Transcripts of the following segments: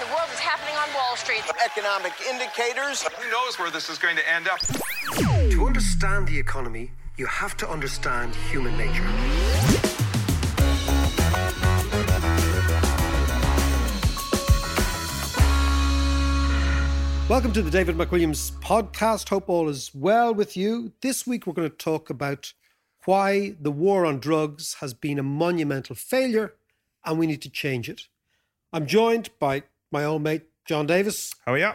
in the world is happening on Wall Street? Economic indicators. Who knows where this is going to end up? To understand the economy, you have to understand human nature. Welcome to the David McWilliams podcast. Hope all is well with you. This week we're going to talk about why the war on drugs has been a monumental failure and we need to change it. I'm joined by my old mate John Davis How are you?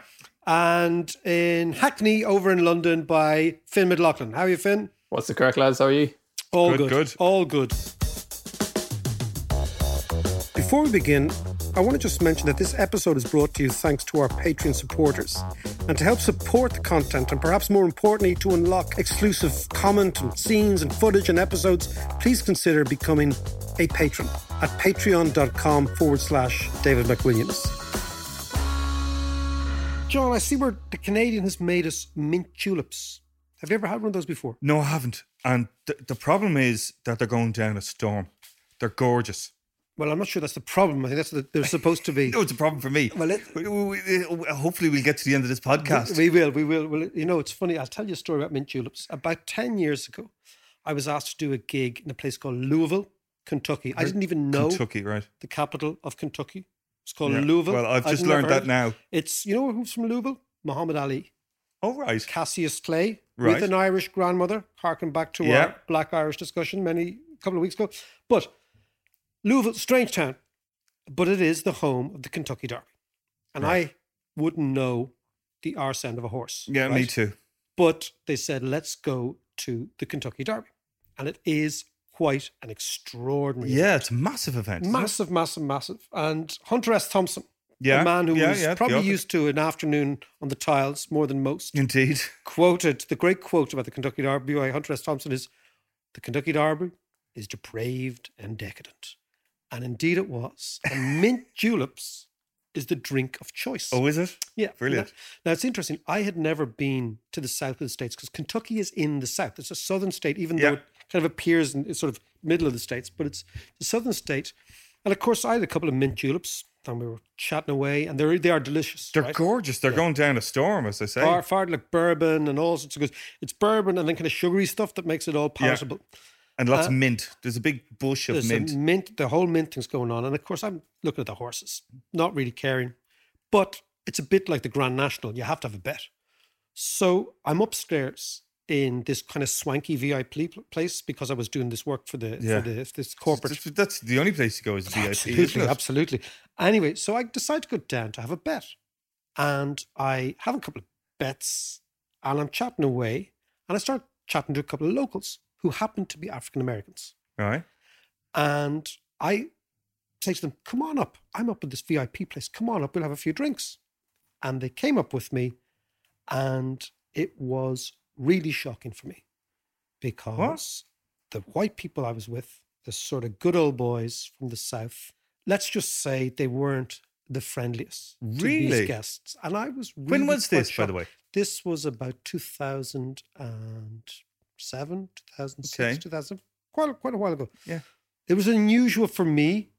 and in Hackney over in London by Finn McLaughlin. How are you, Finn? What's the crack, lads? How are you? All Good, good, good. All good. Before we begin, I want to just mention that this episode is brought to you thanks to our Patreon supporters. And to help support the content, and perhaps more importantly, to unlock exclusive comment and scenes and footage and episodes, please consider becoming a patron at patreon.com forward slash David McWilliams. John, I see where the Canadian has made us mint juleps. Have you ever had one of those before? No, I haven't. And th- the problem is that they're going down a storm. They're gorgeous. Well, I'm not sure that's the problem. I think that's what they're supposed to be. No, it's a problem for me. Well, it- We- we- we- hopefully, we'll get to the end of this podcast. We will, we will. Well, you know, it's funny. I'll tell you a story about mint juleps. About 10 years ago, I was asked to do a gig in a place called Louisville, Kentucky. I didn't even know Kentucky, right? the capital of Kentucky. It's called Yeah. Louisville. Well, I've just learned that now. It's, you know who's from Louisville? Muhammad Ali. Oh, right. Cassius Clay Right. with an Irish grandmother, harking back to Yeah. our black Irish discussion many a couple of weeks ago. But Louisville, strange town, but it is the home of the Kentucky Derby. And I wouldn't know the arse end of a horse. Yeah, me too. But they said, let's go to the Kentucky Derby. And it is quite an extraordinary Yeah, it's a massive event. Massive, massive, massive. And Hunter S. Thompson, Yeah, a man who yeah, was yeah, probably used to an afternoon on the tiles more than most, Indeed. quoted the great quote about the Kentucky Derby by Hunter S. Thompson is the Kentucky Derby is depraved and decadent. And indeed it was. And mint juleps is the drink of choice. Oh, is it? Yeah, Brilliant. Now, now, it's interesting. I had never been to the south of the states because Kentucky is in the south. It's a southern state, even Yeah. though it kind of appears in sort of middle of the states, but it's the southern state. And of course, I had a couple of mint juleps, and we were chatting away, and they're they are delicious. They're right? gorgeous. They're going down a storm, as I say. Far, far like bourbon and all sorts of good. It's bourbon and then kind of sugary stuff that makes it all Yeah. palatable. and lots of mint. There's a big bush of uh, There's mint. mint, the whole mint thing's going on. And of course, I'm looking at the horses, not really caring. But it's a bit like the Grand National. You have to have a bet. So I'm upstairs in this kind of swanky VIP place because I was doing this work for the Yeah. for the, this corporate. That's, that's the only place to go is VIP. Absolutely, absolutely. Anyway, so I decided to go down to have a bet. And I have a couple of bets and I'm chatting away. And I start chatting to a couple of locals who happen to be African Americans. Right. And I say to them, come on up. I'm up at this VIP place. Come on up. We'll have a few drinks. And they came up with me. And it was really shocking for me because the white people I was with, the sort of good old boys from the South, let's just say they weren't the friendliest to Really? these guests. And I was really When was this, by the way? This was about 2007, 2006, Okay. 2000, quite, quite a while ago. Yeah. It was unusual for me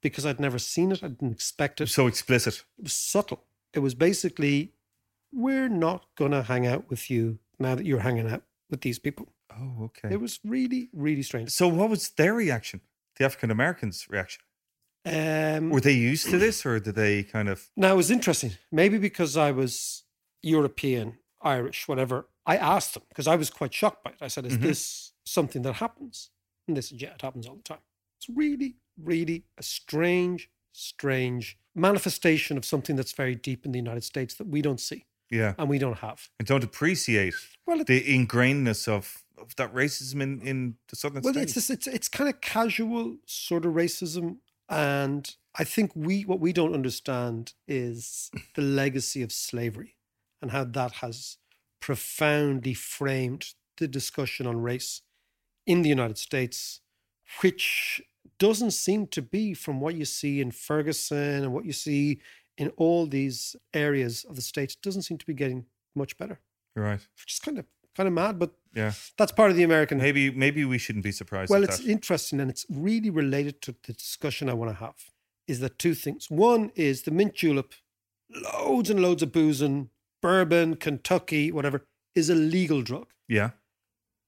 because I'd never seen it. I didn't expect it. So explicit. It was subtle. It was basically, we're not going to hang out with you now that you're hanging out with these people. Oh, okay. It was really, really strange. so, what was their reaction? The African Americans' reaction? Um, Were they used to this, or did they kind of? Now it was interesting. Maybe because I was European, Irish, whatever. I asked them because I was quite shocked by it. I said, "Is Mhm. this something that happens?" And they said, "Yeah, it happens all the time." It's really, really a strange, strange manifestation of something that's very deep in the United States that we don't see Yeah, and we don't have. and don't appreciate Well, it, the ingrainedness of, of that racism in, in the southern well, states. Well, it's just, it's it's kind of casual sort of racism, and I think we what we don't understand is the legacy of slavery and how that has profoundly framed the discussion on race in the United States, which doesn't seem to be from what you see in Ferguson and what you see in all these areas of the states. Doesn't seem to be getting much better, right. which is kind of kind of mad, but Yeah. that's part of the American Maybe maybe we shouldn't be surprised. well, it's that. interesting and it's really related to the discussion I want to have. Is that two things? One is the mint julep, loads and loads of boozing, bourbon, Kentucky, whatever, is a legal drug. yeah.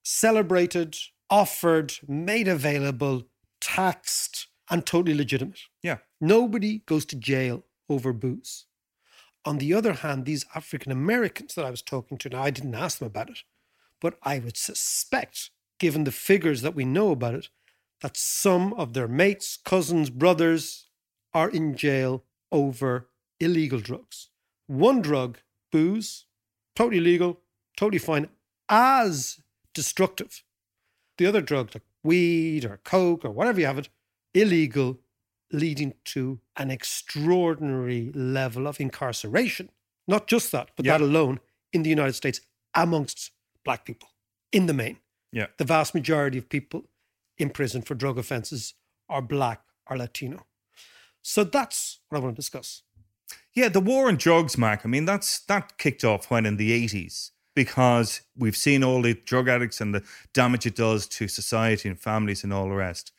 Celebrated, offered, made available, taxed, and totally legitimate. Yeah. Nobody goes to jail over booze. On the other hand, these African Americans that I was talking to, now I didn't ask them about it, but I would suspect, given the figures that we know about it, that some of their mates, cousins, brothers are in jail over illegal drugs. One drug, booze, totally legal, totally fine, as destructive. The other drug, like weed or coke or whatever you have it, illegal, leading to an extraordinary level of incarceration. Not just that, but Yeah. that alone in the United States amongst black people in the main. Yeah. The vast majority of people in prison for drug offenses are black or Latino. So that's what I want to discuss. Yeah, the war on drugs, Mark. I mean, that's that kicked off when in the eighties because we've seen all the drug addicts and the damage it does to society and families and all the rest.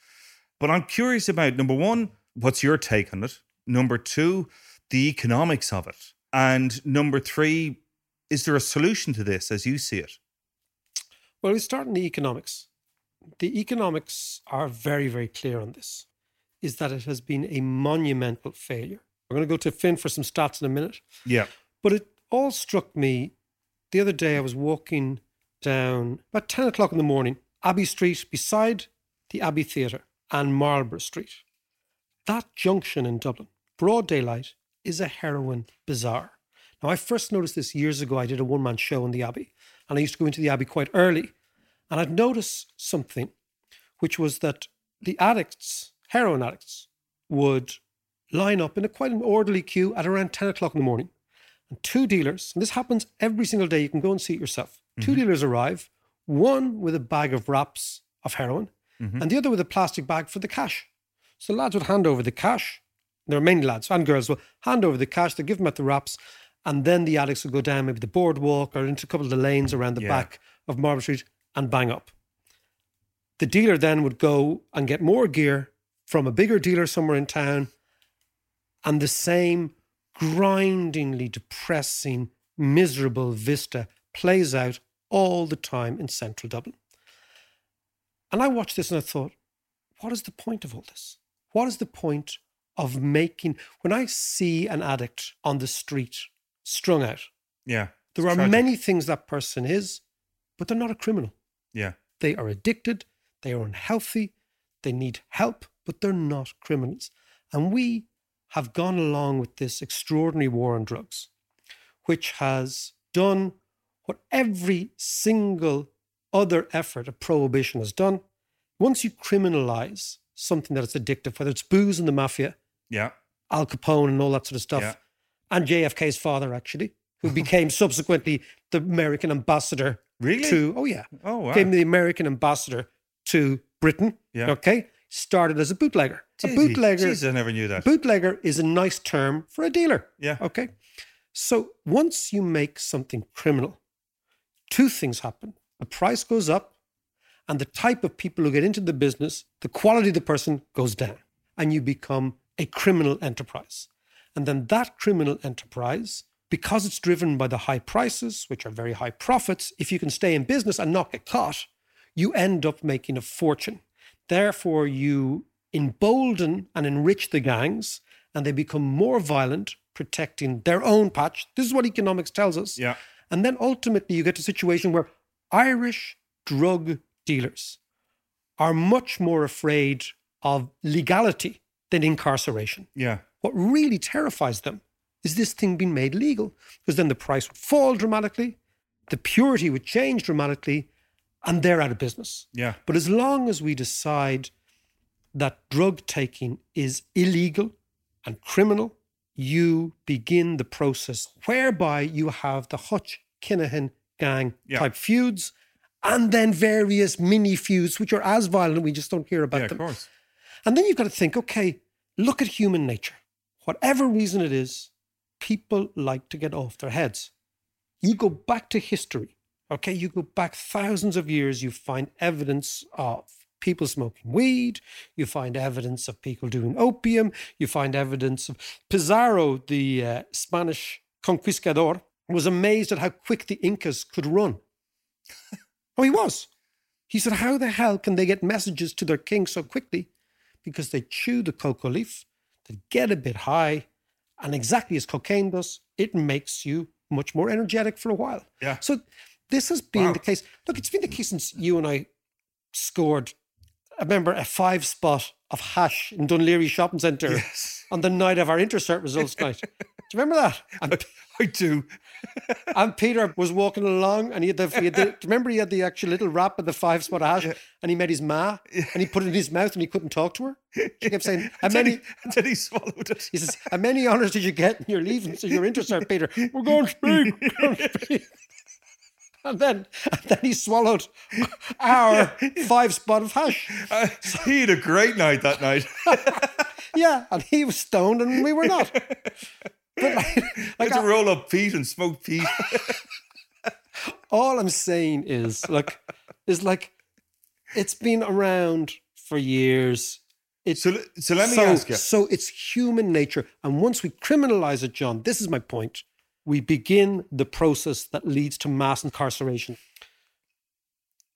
But I'm curious about number one, what's your take on it? Number two, the economics of it, and number three, is there a solution to this as you see it? Well, we start in the economics. The economics are very, very clear on this, is that it has been a monumental failure. We're going to go to Finn for some stats in a minute. Yeah, But it all struck me the other day. I was walking down about 10 o'clock in the morning, Abbey Street, beside the Abbey Theatre, and Marlborough Street. That junction in Dublin, broad daylight, is a heroin bazaar. Now, I first noticed this years ago. I did a one man show in the Abbey, and I used to go into the Abbey quite early. And I'd noticed something, which was that the addicts, heroin addicts, would line up in a quite an orderly queue at around 10 o'clock in the morning. And two dealers, and this happens every single day, you can go and see it yourself. Two mm-hmm. dealers arrive, one with a bag of wraps of heroin, mm-hmm. and the other with a plastic bag for the cash. So lads would hand over the cash. There are many lads and girls will hand over the cash, they give them at the wraps, and then the addicts would go down maybe the boardwalk or into a couple of the lanes around the Yeah. back of Marlborough Street and bang up. The dealer then would go and get more gear from a bigger dealer somewhere in town, and the same grindingly depressing, miserable vista plays out all the time in central Dublin. And I watched this and I thought, what is the point of all this? What is the point of making, when I see an addict on the street strung out, yeah. there are tragic. many things that person is, but they're not a criminal. Yeah, They are addicted, they are unhealthy, they need help, but they're not criminals. And we have gone along with this extraordinary war on drugs, which has done what every single other effort of prohibition has done. Once you criminalize something that is addictive, whether it's booze and the mafia, yeah, Al Capone and all that sort of stuff, Yeah. and JFK's father, actually, who became subsequently the American ambassador Really? to, oh yeah, Oh wow. became the American ambassador to Britain. Yeah. Okay. Started as a bootlegger. Did a bootlegger. Jeez, I never knew that. Bootlegger is a nice term for a dealer. Yeah. Okay. So once you make something criminal, two things happen. The price goes up, and the type of people who get into the business, the quality of the person goes down, and you become a criminal enterprise. And then that criminal enterprise because it's driven by the high prices, which are very high profits, if you can stay in business and not get caught, you end up making a fortune. Therefore, you embolden and enrich the gangs, and they become more violent, protecting their own patch. This is what economics tells us. Yeah. And then ultimately, you get to a situation where Irish drug dealers are much more afraid of legality than incarceration. Yeah. What really terrifies them is this thing being made legal, because then the price would fall dramatically, the purity would change dramatically, and they're out of business. Yeah. But as long as we decide that drug taking is illegal and criminal, you begin the process whereby you have the Hutch Kinahan gang Yeah. type feuds and then various mini feuds, which are as violent, we just don't hear about Yeah, of them. course. And then you've got to think okay, look at human nature. Whatever reason it is, people like to get off their heads. You go back to history, okay? You go back thousands of years, you find evidence of people smoking weed, you find evidence of people doing opium, you find evidence of Pizarro, the uh, Spanish conquistador, was amazed at how quick the Incas could run. Oh, he was. He said, How the hell can they get messages to their king so quickly? Because they chew the coca leaf, they get a bit high, and exactly as cocaine does, it makes you much more energetic for a while. Yeah. So this has been Wow. the case. Look, it's been the case since you and I scored, I remember, a five spot of hash in Dunleary Shopping Centre Yes. on the night of our intercert results night. Do you remember that? And I do. and Peter was walking along, and he had the, he had the remember he had the actual little wrap of the five spot hash, and he met his ma, and he put it in his mouth, and he couldn't talk to her. She kept saying, "How And many?" and then he swallowed it. He says, "How many honors did you get in your leaving? So your intercert, Peter? We're going to speak. We're going to speak." And then, and then he swallowed our five spot of hash. Uh, he had a great night that night. Yeah, and he was stoned, and we were not. But like, I like to roll up Pete and smoke Pete. all I'm saying is, look, is like it's been around for years. It's So, so let me so, ask you. So it's human nature, and once we criminalize it, John, this is my point. We begin the process that leads to mass incarceration.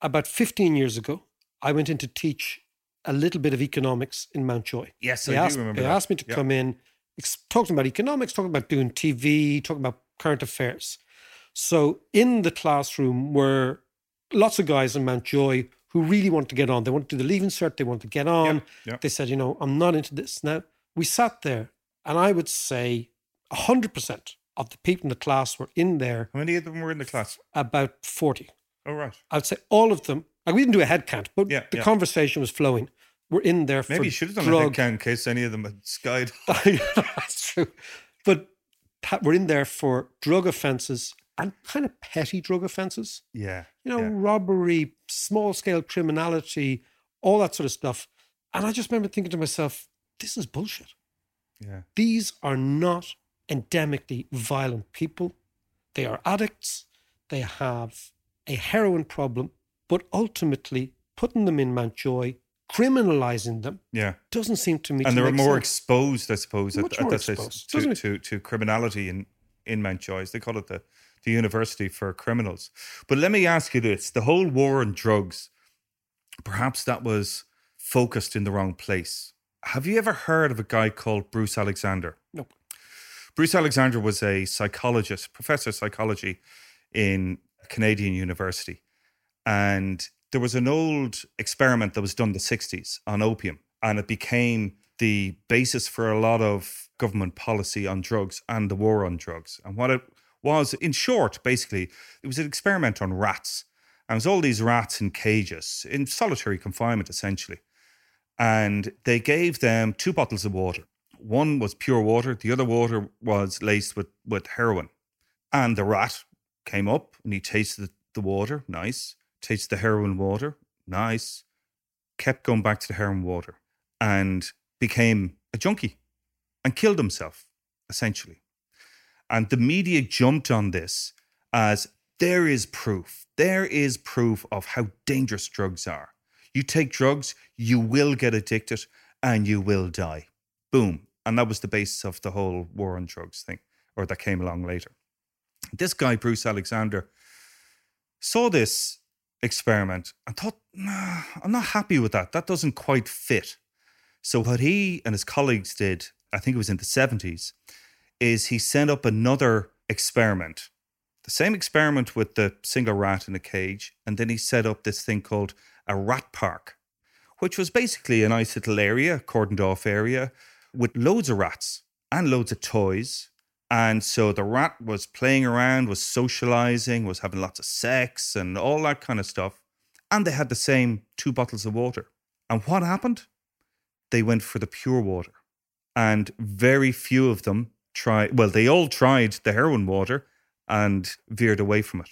About 15 years ago, I went in to teach a little bit of economics in Mountjoy. Yes, They I asked, do remember They that. asked me to Yeah. come in, talking about economics, talking about doing TV, talking about current affairs. So in the classroom were lots of guys in Mountjoy who really wanted to get on. They wanted to do the leaving cert. They wanted to get on. yeah. They said, you know, I'm not into this. Now we sat there, and I would say hundred percent of the people in the class were in there. How many of them were in the class? About forty. Oh, right. I would say all of them. Like we didn't do a head count, but Yeah, the yeah. conversation was flowing. We're in there for Maybe you should have done a drug. head count in case any of them had skied. That's true. But we're in there for drug offences and kind of petty drug offences. Yeah. You know, yeah. robbery, small scale criminality, all that sort of stuff. And I just remember thinking to myself, this is bullshit. Yeah. These are not endemically violent people. They are addicts. They have a heroin problem. But ultimately, putting them in Mountjoy, criminalizing them, Yeah. doesn't seem to me to And they're make more sense. exposed, I suppose, at, Much at more that exposed, to, to, to criminality in, in Mountjoy. They call it the, the University for Criminals. But let me ask you this the whole war on drugs, perhaps that was focused in the wrong place. Have you ever heard of a guy called Bruce Alexander? Nope. Bruce Alexander was a psychologist, professor of psychology in a Canadian university. And there was an old experiment that was done in the 60s on opium, and it became the basis for a lot of government policy on drugs and the war on drugs. And what it was, in short, basically, it was an experiment on rats. And it was all these rats in cages, in solitary confinement, essentially. And they gave them two bottles of water. One was pure water, the other water was laced with, with heroin. And the rat came up and he tasted the water, nice. Tasted the heroin water, nice. Kept going back to the heroin water and became a junkie and killed himself, essentially. And the media jumped on this as there is proof. There is proof of how dangerous drugs are. You take drugs, you will get addicted and you will die. Boom. And that was the basis of the whole war on drugs thing, or that came along later. This guy, Bruce Alexander, saw this experiment and thought, nah, I'm not happy with that. That doesn't quite fit. So, what he and his colleagues did, I think it was in the 70s, is he set up another experiment. The same experiment with the single rat in a cage. And then he set up this thing called a rat park, which was basically a nice little area, cordoned off area, with loads of rats and loads of toys. And so the rat was playing around, was socializing, was having lots of sex and all that kind of stuff. And they had the same two bottles of water. And what happened? They went for the pure water. And very few of them tried, well, they all tried the heroin water and veered away from it.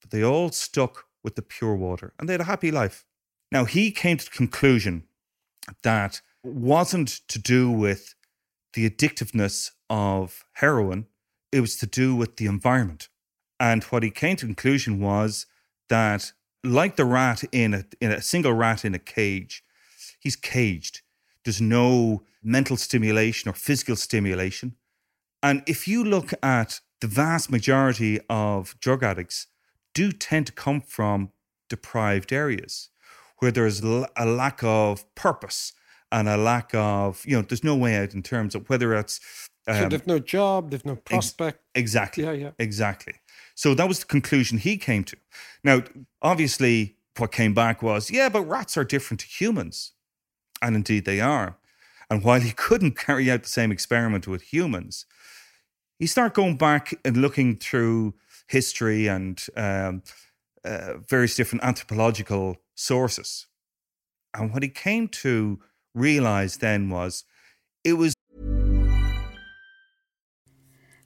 But they all stuck with the pure water and they had a happy life. Now, he came to the conclusion that wasn't to do with the addictiveness of heroin, it was to do with the environment. And what he came to conclusion was that, like the rat in a, in a single rat in a cage, he's caged. There's no mental stimulation or physical stimulation. And if you look at the vast majority of drug addicts, do tend to come from deprived areas where there's a lack of purpose and a lack of, you know, there's no way out in terms of whether it's. Um, so they've no job, they've no prospect. Ex- exactly. Yeah, yeah. Exactly. So that was the conclusion he came to. Now, obviously, what came back was, yeah, but rats are different to humans. And indeed they are. And while he couldn't carry out the same experiment with humans, he started going back and looking through history and um, uh, various different anthropological sources. And what he came to realize then was it was.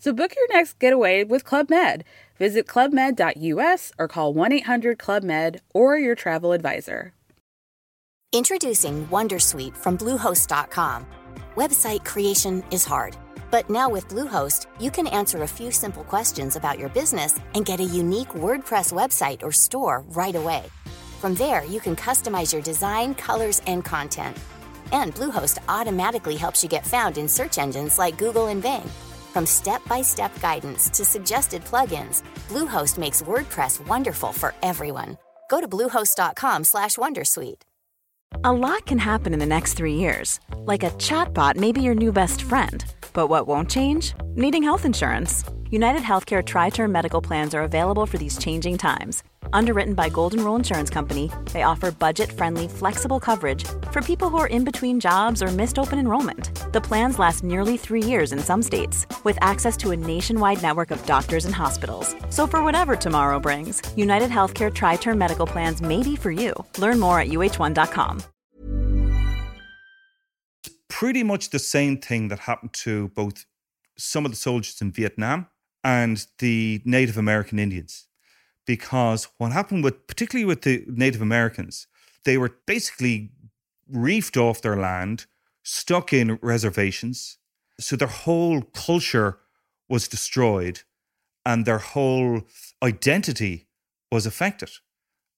So book your next getaway with Club Med. Visit clubmed.us or call 1 800 Club Med or your travel advisor. Introducing Wondersuite from Bluehost.com. Website creation is hard, but now with Bluehost, you can answer a few simple questions about your business and get a unique WordPress website or store right away. From there, you can customize your design, colors, and content. And Bluehost automatically helps you get found in search engines like Google and Bing. From step-by-step guidance to suggested plugins, Bluehost makes WordPress wonderful for everyone. Go to bluehost.com/wondersuite. A lot can happen in the next 3 years. Like a chatbot may be your new best friend. But what won't change? Needing health insurance. United Healthcare Tri-Term Medical Plans are available for these changing times Underwritten by Golden Rule Insurance Company, they offer budget-friendly, flexible coverage for people who are in between jobs or missed open enrollment. The plans last nearly three years in some states, with access to a nationwide network of doctors and hospitals. So for whatever tomorrow brings, United Healthcare Tri-Term Medical Plans may be for you. Learn more at uh1.com. Pretty much the same thing that happened to both some of the soldiers in Vietnam and the Native American Indians because what happened with, particularly with the Native Americans, they were basically reefed off their land, stuck in reservations. So their whole culture was destroyed and their whole identity was affected.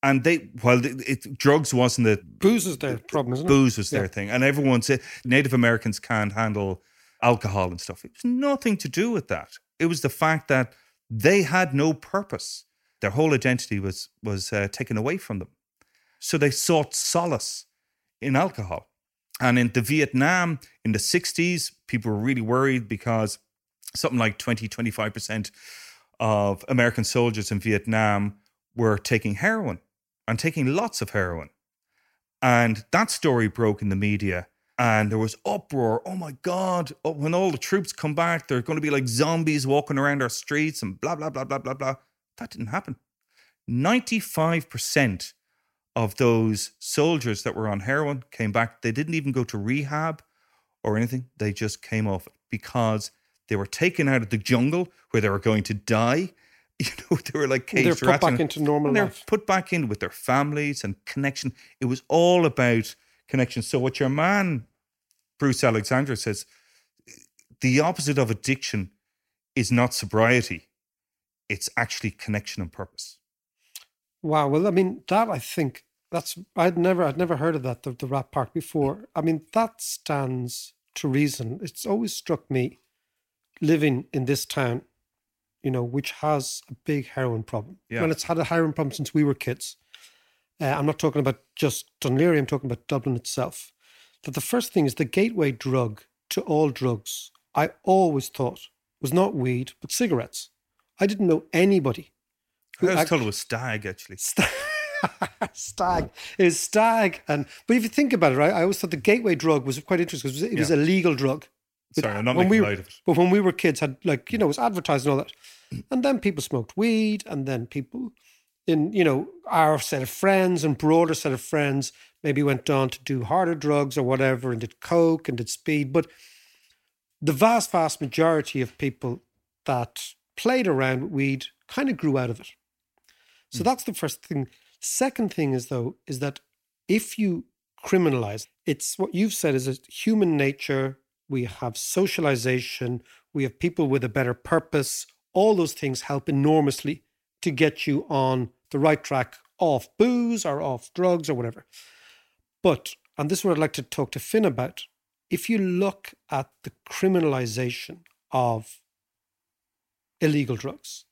And they, well, it, it, drugs wasn't the booze is their problem, isn't booze it? was their yeah. thing, and everyone said Native Americans can't handle alcohol and stuff. It was nothing to do with that. It was the fact that they had no purpose. Their whole identity was was uh, taken away from them. So they sought solace in alcohol. And in the Vietnam in the 60s, people were really worried because something like 20, 25% of American soldiers in Vietnam were taking heroin and taking lots of heroin. And that story broke in the media and there was uproar. Oh my God, oh, when all the troops come back, they're going to be like zombies walking around our streets and blah, blah, blah, blah, blah, blah. That didn't happen. 95% of those soldiers that were on heroin came back. They didn't even go to rehab or anything. They just came off because they were taken out of the jungle where they were going to die you know, they were like They're caged put rats. back into normal and they're life. put back in with their families and connection. It was all about connection. So what your man, Bruce Alexander, says, the opposite of addiction is not sobriety. It's actually connection and purpose. Wow. Well, I mean, that I think that's I'd never I'd never heard of that the, the rat park before. I mean, that stands to reason. It's always struck me living in this town, you know, which has a big heroin problem. Yeah. Well, it's had a heroin problem since we were kids. Uh, I'm not talking about just Dunleary. I'm talking about Dublin itself. That the first thing is the gateway drug to all drugs. I always thought was not weed but cigarettes. I didn't know anybody. I was act- told it was stag, actually. stag it was stag and but if you think about it right i always thought the gateway drug was quite interesting because it was Yeah. a legal drug Sorry, I'm not making we, light of it. but when we were kids had like you know it was advertised and all that and then people smoked weed and then people in you know our set of friends and broader set of friends maybe went on to do harder drugs or whatever and did coke and did speed but the vast vast majority of people that played around with weed kind of grew out of it so hmm. that's the first thing. Second thing is though is that if you criminalize, it's what you've said is a human nature. We have socialization. We have people with a better purpose. All those things help enormously to get you on the right track off booze or off drugs or whatever. But, and this is what I'd like to talk to Finn about. If you look at the criminalization of illegal drugs,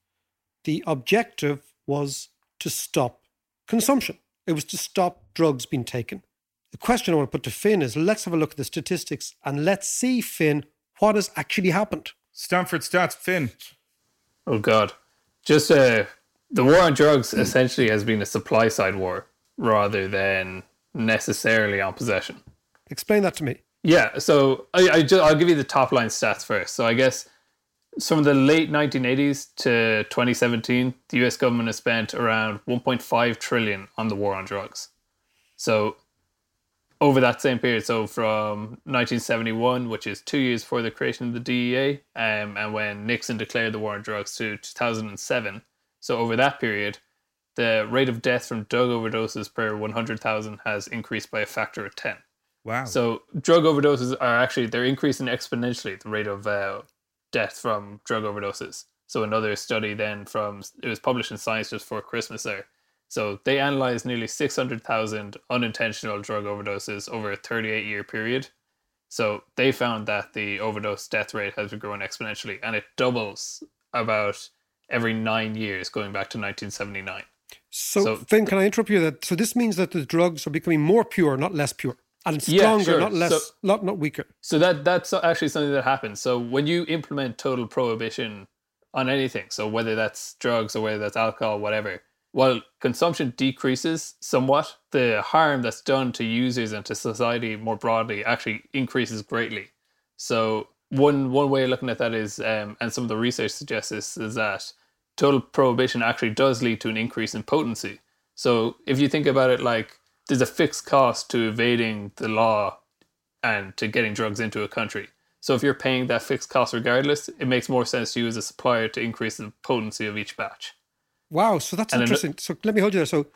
the objective was to stop consumption. It was to stop drugs being taken. The question I want to put to Finn is let's have a look at the statistics and let's see, Finn, what has actually happened. Stanford stats, Finn. Oh God, just uh, the war on drugs essentially has been a supply side war rather than necessarily on possession. Explain that to me. Yeah, so I, I just, I'll give you the top line stats first. So I guess from the late 1980s to 2017, the US government has spent around 1.5 trillion on the war on drugs. So over that same period, so from 1971, which is two years before the creation of the DEA, um, and when Nixon declared the war on drugs to 2007, so over that period, the rate of death from drug overdoses per 100,000 has increased by a factor of 10. Wow. So drug overdoses are actually they're increasing exponentially the rate of uh, death from drug overdoses. So another study then from it was published in Science just before Christmas there. So they analyzed nearly 600,000 unintentional drug overdoses over a 38 year period. So they found that the overdose death rate has been growing exponentially and it doubles about every nine years going back to 1979. So, So- Finn, can I interrupt you? That so this means that the drugs are becoming more pure, not less pure, and Yeah, stronger, sure. not less, So- not not weaker. So that that's actually something that happens. So when you implement total prohibition on anything, so whether that's drugs or whether that's alcohol, whatever, while consumption decreases somewhat, the harm that's done to users and to society more broadly actually increases greatly. So one one way of looking at that is, um, and some of the research suggests this, is that total prohibition actually does lead to an increase in potency. So if you think about it like there's a fixed cost to evading the law and to getting drugs into a country. So if you're paying that fixed cost regardless, it makes more sense to you as a supplier to increase the potency of each batch. Wow, so that's And interesting. so let me hold you there. So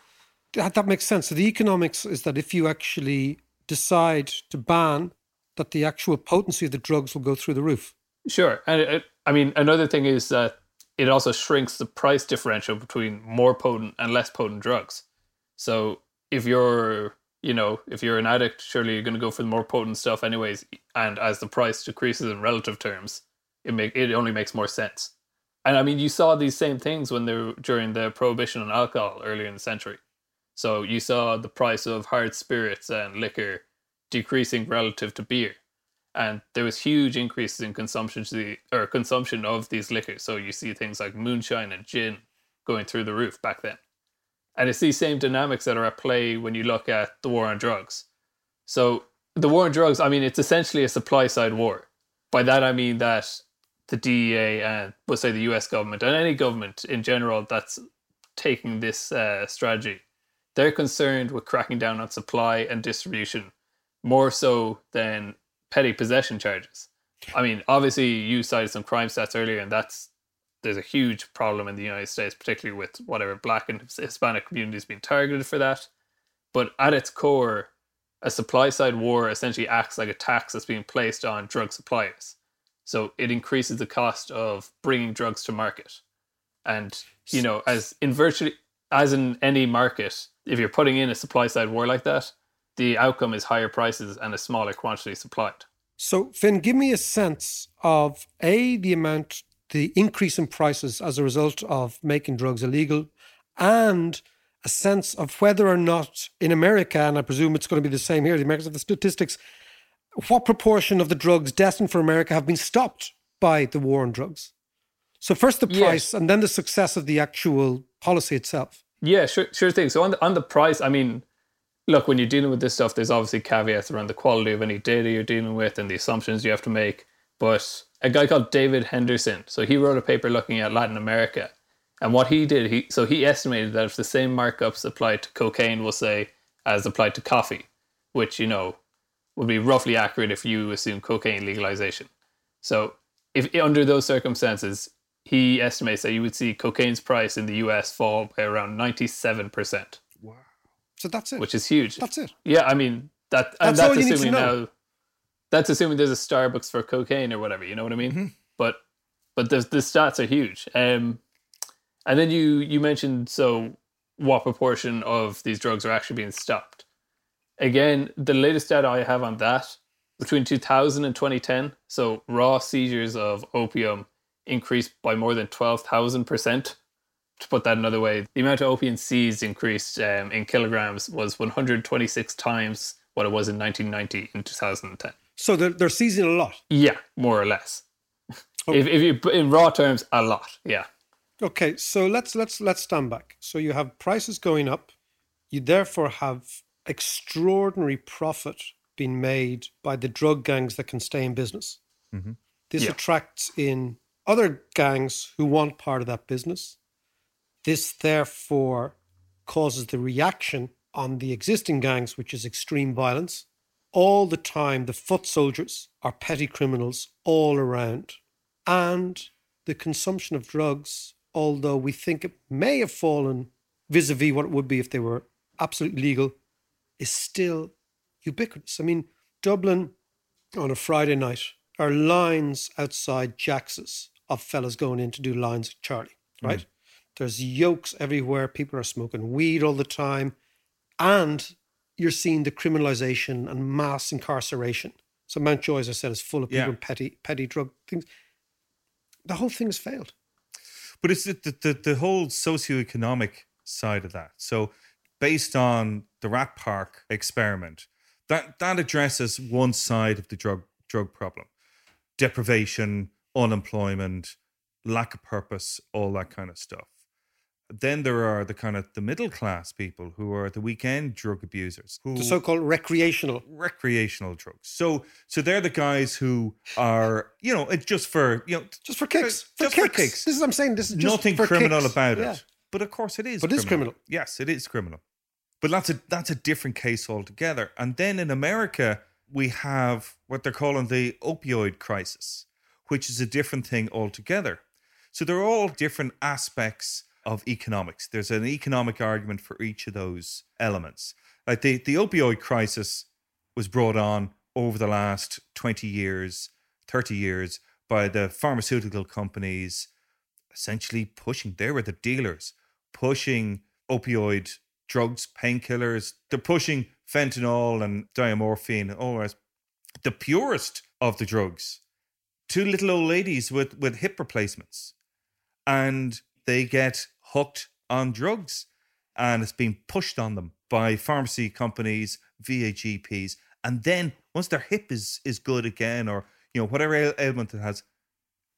that, that makes sense. So the economics is that if you actually decide to ban, that the actual potency of the drugs will go through the roof. Sure. And it, I mean, another thing is that it also shrinks the price differential between more potent and less potent drugs. So if you're, you know, if you're an addict, surely you're going to go for the more potent stuff anyways. And as the price decreases in relative terms, it make it only makes more sense. And I mean, you saw these same things when they were during the prohibition on alcohol earlier in the century. So you saw the price of hard spirits and liquor decreasing relative to beer and there was huge increases in consumption to the or consumption of these liquors. So you see things like moonshine and gin going through the roof back then. And it's these same dynamics that are at play when you look at the war on drugs. So the war on drugs, I mean, it's essentially a supply side war. By that I mean that the DEA and we'll say the US government and any government in general that's taking this uh, strategy, they're concerned with cracking down on supply and distribution more so than petty possession charges. I mean, obviously, you cited some crime stats earlier, and that's there's a huge problem in the United States, particularly with whatever black and Hispanic communities being targeted for that. But at its core, a supply side war essentially acts like a tax that's being placed on drug suppliers. So it increases the cost of bringing drugs to market. And, you know, as in virtually, as in any market, if you're putting in a supply side war like that, the outcome is higher prices and a smaller quantity supplied. So, Finn, give me a sense of A, the amount, the increase in prices as a result of making drugs illegal, and a sense of whether or not in America, and I presume it's going to be the same here, the Americans have the statistics, what proportion of the drugs destined for America have been stopped by the war on drugs? So, first the price and then the success of the actual policy itself. Yeah, sure, sure thing. So, on the, on the price, I mean, look, when you're dealing with this stuff, there's obviously caveats around the quality of any data you're dealing with and the assumptions you have to make. But a guy called David Henderson, so he wrote a paper looking at Latin America. And what he did, he so he estimated that if the same markups applied to cocaine, we'll say, as applied to coffee, which, you know, would be roughly accurate if you assume cocaine legalization. So if under those circumstances, he estimates that you would see cocaine's price in the US fall by around 97%. Wow. So that's it. Which is huge. That's it. Yeah, I mean that That's that's you need to assuming know. now that's assuming there's a Starbucks for cocaine or whatever, you know what I mean? Mm-hmm. But but the the stats are huge. Um and then you you mentioned so what proportion of these drugs are actually being stopped. Again, the latest data I have on that between 2000 and 2010, so raw seizures of opium increased by more than 12,000%. To put that another way, the amount of opium seized increased um, in kilograms was 126 times what it was in 1990 in 2010. So they're, they're seizing a lot. Yeah, more or less. If, if you in raw terms, a lot. Yeah. Okay, so let's let's let's stand back. So you have prices going up. You therefore have extraordinary profit being made by the drug gangs that can stay in business. Mhm. This Yeah. attracts in other gangs who want part of that business. This therefore causes the reaction on the existing gangs, which is extreme violence. All the time, the foot soldiers are petty criminals all around. And the consumption of drugs, although we think it may have fallen vis a vis what it would be if they were absolutely legal, is still ubiquitous. I mean, Dublin on a Friday night are lines outside Jax's of fellas going in to do lines with Charlie, mm. right? There's yokes everywhere. People are smoking weed all the time. And you're seeing the criminalization and mass incarceration. So Mountjoy, as I said, is full of people Yeah. petty, petty drug things. The whole thing has failed. But it's the, the, the, the whole socioeconomic side of that. So, based on the Rat Park experiment, that, that addresses one side of the drug drug problem deprivation, unemployment, lack of purpose, all that kind of stuff. Then there are the kind of the middle class people who are the weekend drug abusers, who The so-called recreational. recreational drugs. So so they're the guys who are, you know, it's just for, you know, Just for kicks. For just kicks. for kicks. This is what I'm saying. This is just nothing for criminal kicks. about Yeah. it. But of course it is. But it is criminal. Yes, it is criminal. But that's a that's a different case altogether. And then in America, we have what they're calling the opioid crisis, which is a different thing altogether. So they're all different aspects of economics. There's an economic argument for each of those elements. Like the, the opioid crisis was brought on over the last 20 years, 30 years by the pharmaceutical companies essentially pushing, they were the dealers, pushing opioid drugs, painkillers. They're pushing fentanyl and diamorphine the. The purest of the drugs. Two little old ladies with, with hip replacements. And they get hooked on drugs. And it's being pushed on them by pharmacy companies, VHEPs. And then once their hip is is good again, or you know, whatever ailment it has,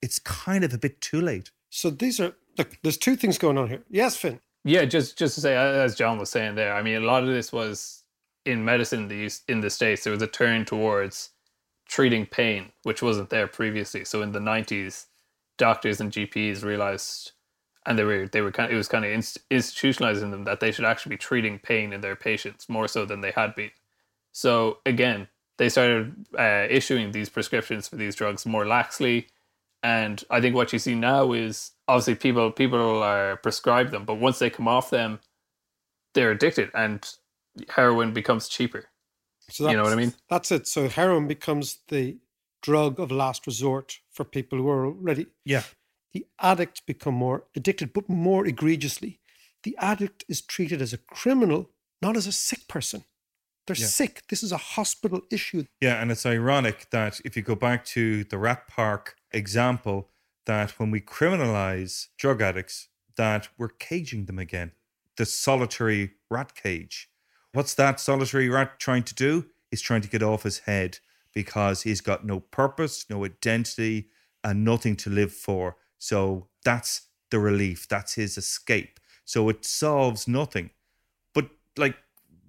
it's kind of a bit too late. So these are look. There's two things going on here. Yes, Finn. Yeah, just just to say, as John was saying there, I mean, a lot of this was in medicine in the East- in the states. There was a turn towards treating pain, which wasn't there previously. So in the nineties, doctors and GPs realized, and they were they were kind. of, It was kind of inst- institutionalizing them that they should actually be treating pain in their patients more so than they had been. So again, they started uh, issuing these prescriptions for these drugs more laxly, And I think what you see now is obviously people people are prescribed them, but once they come off them, they're addicted, and heroin becomes cheaper. So you know what I mean? That's it. So heroin becomes the drug of last resort for people who are already. Yeah. The addict become more addicted, but more egregiously. The addict is treated as a criminal, not as a sick person. They're Yeah. sick. This is a hospital issue. Yeah, and it's ironic that if you go back to the Rat Park example, that when we criminalize drug addicts, that we're caging them again. The solitary rat cage. What's that solitary rat trying to do? He's trying to get off his head because he's got no purpose, no identity, and nothing to live for. So that's the relief. That's his escape. So it solves nothing. But like,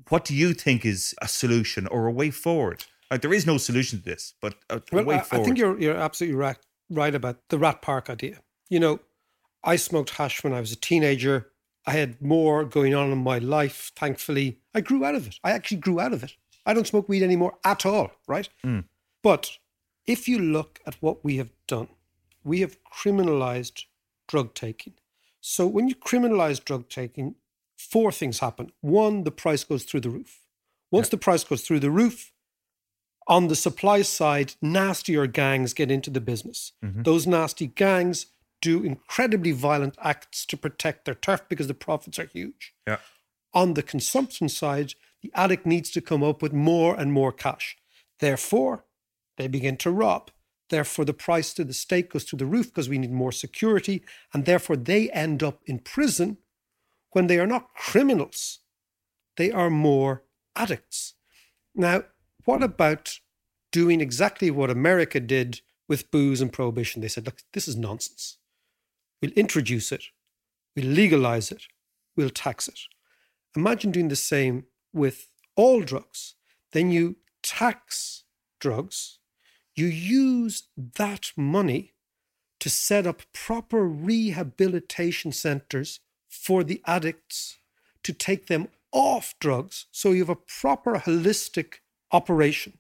what do you think is a solution or a way forward? Like, there is no solution to this, but a, Well, way I, I think you're you're absolutely right right about the rat park idea. You know, I smoked hash when I was a teenager. I had more going on in my life. Thankfully, I grew out of it. I actually grew out of it. I don't smoke weed anymore at all, right? Mm. But if you look at what we have done, we have criminalized drug taking. So when you criminalize drug taking, four things happen. One, the price goes through the roof. Once the price goes through the roof, on the supply side, nastier gangs get into the business. Mhm. Those nasty gangs do incredibly violent acts to protect their turf because the profits are huge. Yeah. On the consumption side, the addict needs to come up with more and more cash. Therefore, they begin to rob. Therefore, the price to the state goes through the roof because we need more security. And therefore, they end up in prison when they are not criminals, they are more addicts. Now, what about doing exactly what America did with booze and prohibition? They said, look, this is nonsense. We'll introduce it, we'll legalize it, we'll tax it. Imagine doing the same with all drugs. Then you tax drugs, you use that money to set up proper rehabilitation centers for the addicts to take them off drugs. So you have a proper holistic operation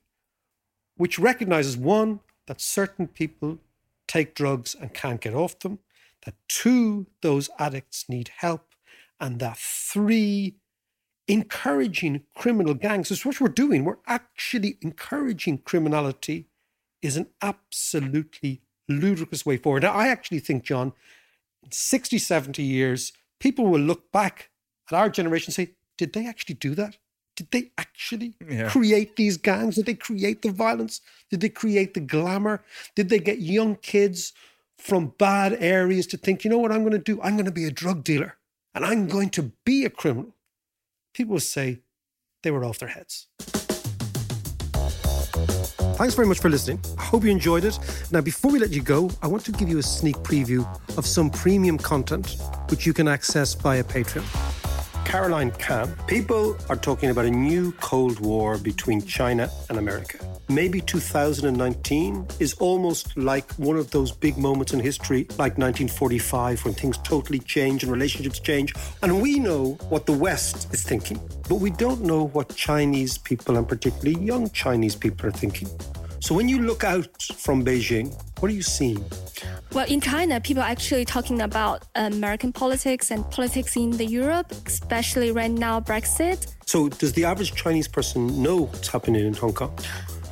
which recognizes one, that certain people take drugs and can't get off them, that two, those addicts need help, and that three, encouraging criminal gangs. Is what we're doing. We're actually encouraging criminality is an absolutely ludicrous way forward. Now, I actually think, John, in 60, 70 years, people will look back at our generation and say, did they actually do that? Did they actually Yeah. create these gangs? Did they create the violence? Did they create the glamour? Did they get young kids from bad areas to think, you know what I'm going to do? I'm going to be a drug dealer and I'm going to be a criminal. People will say they were off their heads. Thanks very much for listening. I hope you enjoyed it. Now, before we let you go, I want to give you a sneak preview of some premium content which you can access via Patreon. Caroline Kahn. People are talking about a new Cold War between China and America. Maybe 2019 is almost like one of those big moments in history, like 1945, when things totally change and relationships change. And we know what the West is thinking, but we don't know what Chinese people, and particularly young Chinese people, are thinking. So when you look out from Beijing, what are you seeing? Well, in China, people are actually talking about American politics and politics in the Europe, especially right now Brexit. So does the average Chinese person know what's happening in Hong Kong?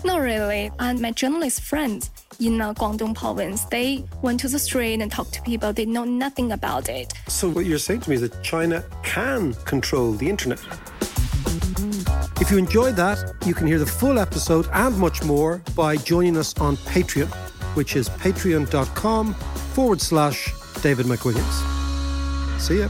Not really. And my journalist friends in uh, Guangdong province, they went to the street and talked to people. They know nothing about it. So what you're saying to me is that China can control the internet. If you enjoyed that, you can hear the full episode and much more by joining us on Patreon, which is patreon.com forward slash David McWilliams. See ya.